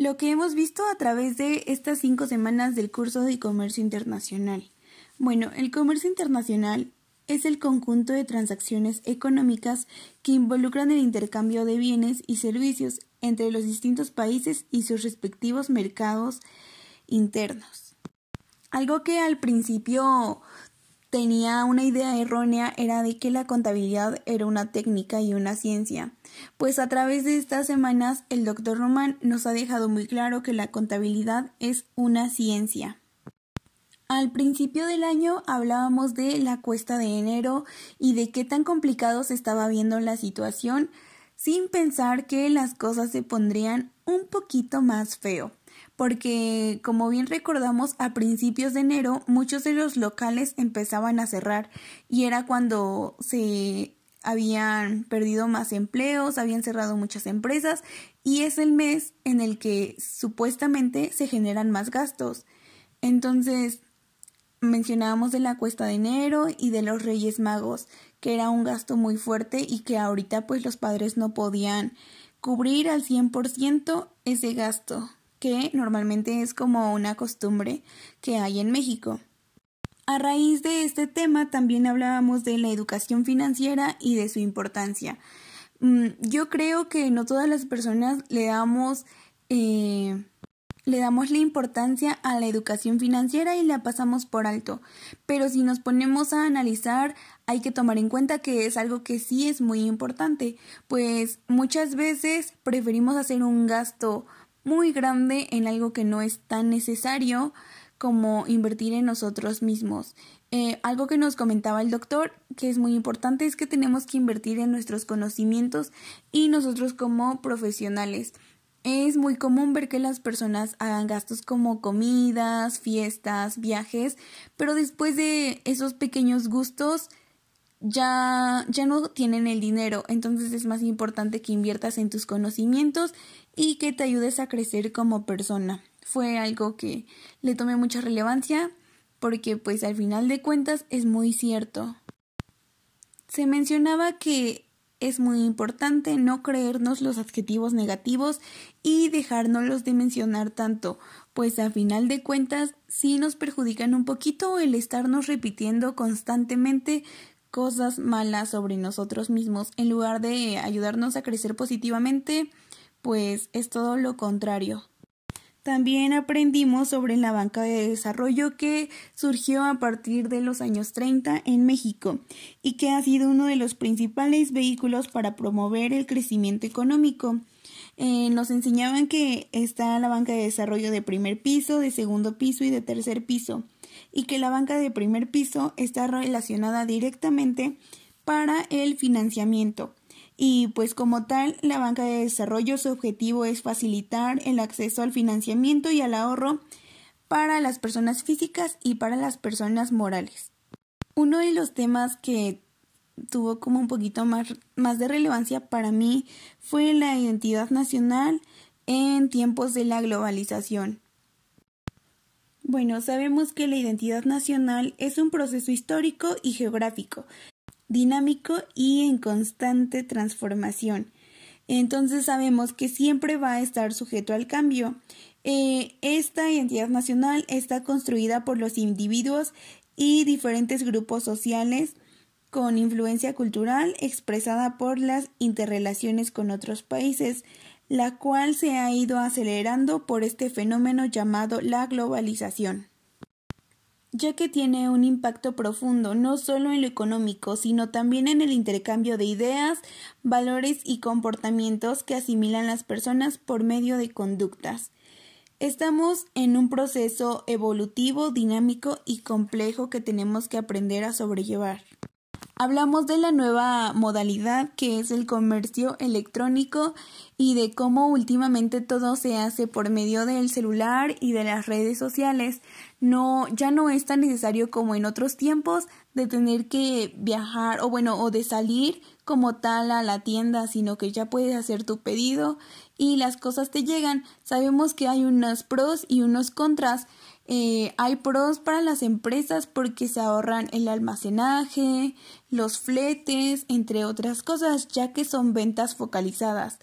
Lo que hemos visto a través de estas cinco semanas del curso de comercio internacional. Bueno, el comercio internacional es el conjunto de transacciones económicas que involucran el intercambio de bienes y servicios entre los distintos países y sus respectivos mercados internos. Algo que al principio tenía una idea errónea era de que la contabilidad era una técnica y una ciencia, pues a través de estas semanas el doctor Román nos ha dejado muy claro que la contabilidad es una ciencia. Al principio del año hablábamos de la cuesta de enero y de qué tan complicado se estaba viendo la situación, sin pensar que las cosas se pondrían un poquito más feo porque como bien recordamos a principios de enero muchos de los locales empezaban a cerrar y era cuando se habían perdido más empleos, habían cerrado muchas empresas y es el mes en el que supuestamente se generan más gastos. Entonces, mencionábamos de la cuesta de enero y de los Reyes Magos, que era un gasto muy fuerte y que ahorita pues los padres no podían cubrir al 100% ese gasto que normalmente es como una costumbre que hay en México. A raíz de este tema también hablábamos de la educación financiera y de su importancia. Mm, yo creo que no todas las personas le damos eh, le damos la importancia a la educación financiera y la pasamos por alto. Pero si nos ponemos a analizar, hay que tomar en cuenta que es algo que sí es muy importante, pues muchas veces preferimos hacer un gasto muy grande en algo que no es tan necesario como invertir en nosotros mismos. Eh, algo que nos comentaba el doctor, que es muy importante, es que tenemos que invertir en nuestros conocimientos y nosotros como profesionales. Es muy común ver que las personas hagan gastos como comidas, fiestas, viajes, pero después de esos pequeños gustos ya, ya no tienen el dinero, entonces es más importante que inviertas en tus conocimientos y que te ayudes a crecer como persona. Fue algo que le tomé mucha relevancia porque pues al final de cuentas es muy cierto. Se mencionaba que es muy importante no creernos los adjetivos negativos y dejárnoslos de mencionar tanto, pues a final de cuentas sí nos perjudican un poquito el estarnos repitiendo constantemente cosas malas sobre nosotros mismos en lugar de ayudarnos a crecer positivamente, pues es todo lo contrario. También aprendimos sobre la banca de desarrollo que surgió a partir de los años 30 en México y que ha sido uno de los principales vehículos para promover el crecimiento económico. Eh, nos enseñaban que está la banca de desarrollo de primer piso, de segundo piso y de tercer piso y que la banca de primer piso está relacionada directamente para el financiamiento. Y pues como tal, la banca de desarrollo su objetivo es facilitar el acceso al financiamiento y al ahorro para las personas físicas y para las personas morales. Uno de los temas que tuvo como un poquito más, más de relevancia para mí fue la identidad nacional en tiempos de la globalización. Bueno, sabemos que la identidad nacional es un proceso histórico y geográfico, dinámico y en constante transformación. Entonces sabemos que siempre va a estar sujeto al cambio. Eh, esta identidad nacional está construida por los individuos y diferentes grupos sociales con influencia cultural expresada por las interrelaciones con otros países, la cual se ha ido acelerando por este fenómeno llamado la globalización ya que tiene un impacto profundo no solo en lo económico, sino también en el intercambio de ideas, valores y comportamientos que asimilan las personas por medio de conductas. Estamos en un proceso evolutivo, dinámico y complejo que tenemos que aprender a sobrellevar. Hablamos de la nueva modalidad que es el comercio electrónico y de cómo últimamente todo se hace por medio del celular y de las redes sociales. No, ya no es tan necesario como en otros tiempos de tener que viajar o bueno, o de salir como tal a la tienda, sino que ya puedes hacer tu pedido y las cosas te llegan. Sabemos que hay unos pros y unos contras. Eh, hay pros para las empresas porque se ahorran el almacenaje, los fletes, entre otras cosas, ya que son ventas focalizadas.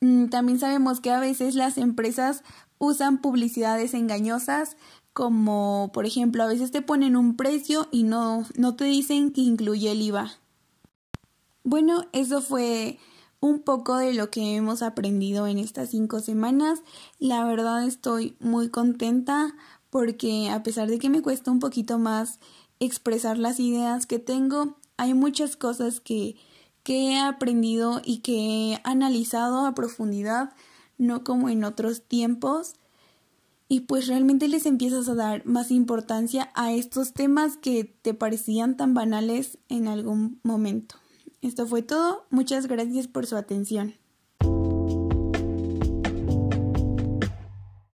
Mm, también sabemos que a veces las empresas usan publicidades engañosas como por ejemplo a veces te ponen un precio y no, no te dicen que incluye el IVA. Bueno, eso fue un poco de lo que hemos aprendido en estas cinco semanas. La verdad estoy muy contenta porque a pesar de que me cuesta un poquito más expresar las ideas que tengo, hay muchas cosas que, que he aprendido y que he analizado a profundidad, no como en otros tiempos. Y pues realmente les empiezas a dar más importancia a estos temas que te parecían tan banales en algún momento. Esto fue todo. Muchas gracias por su atención.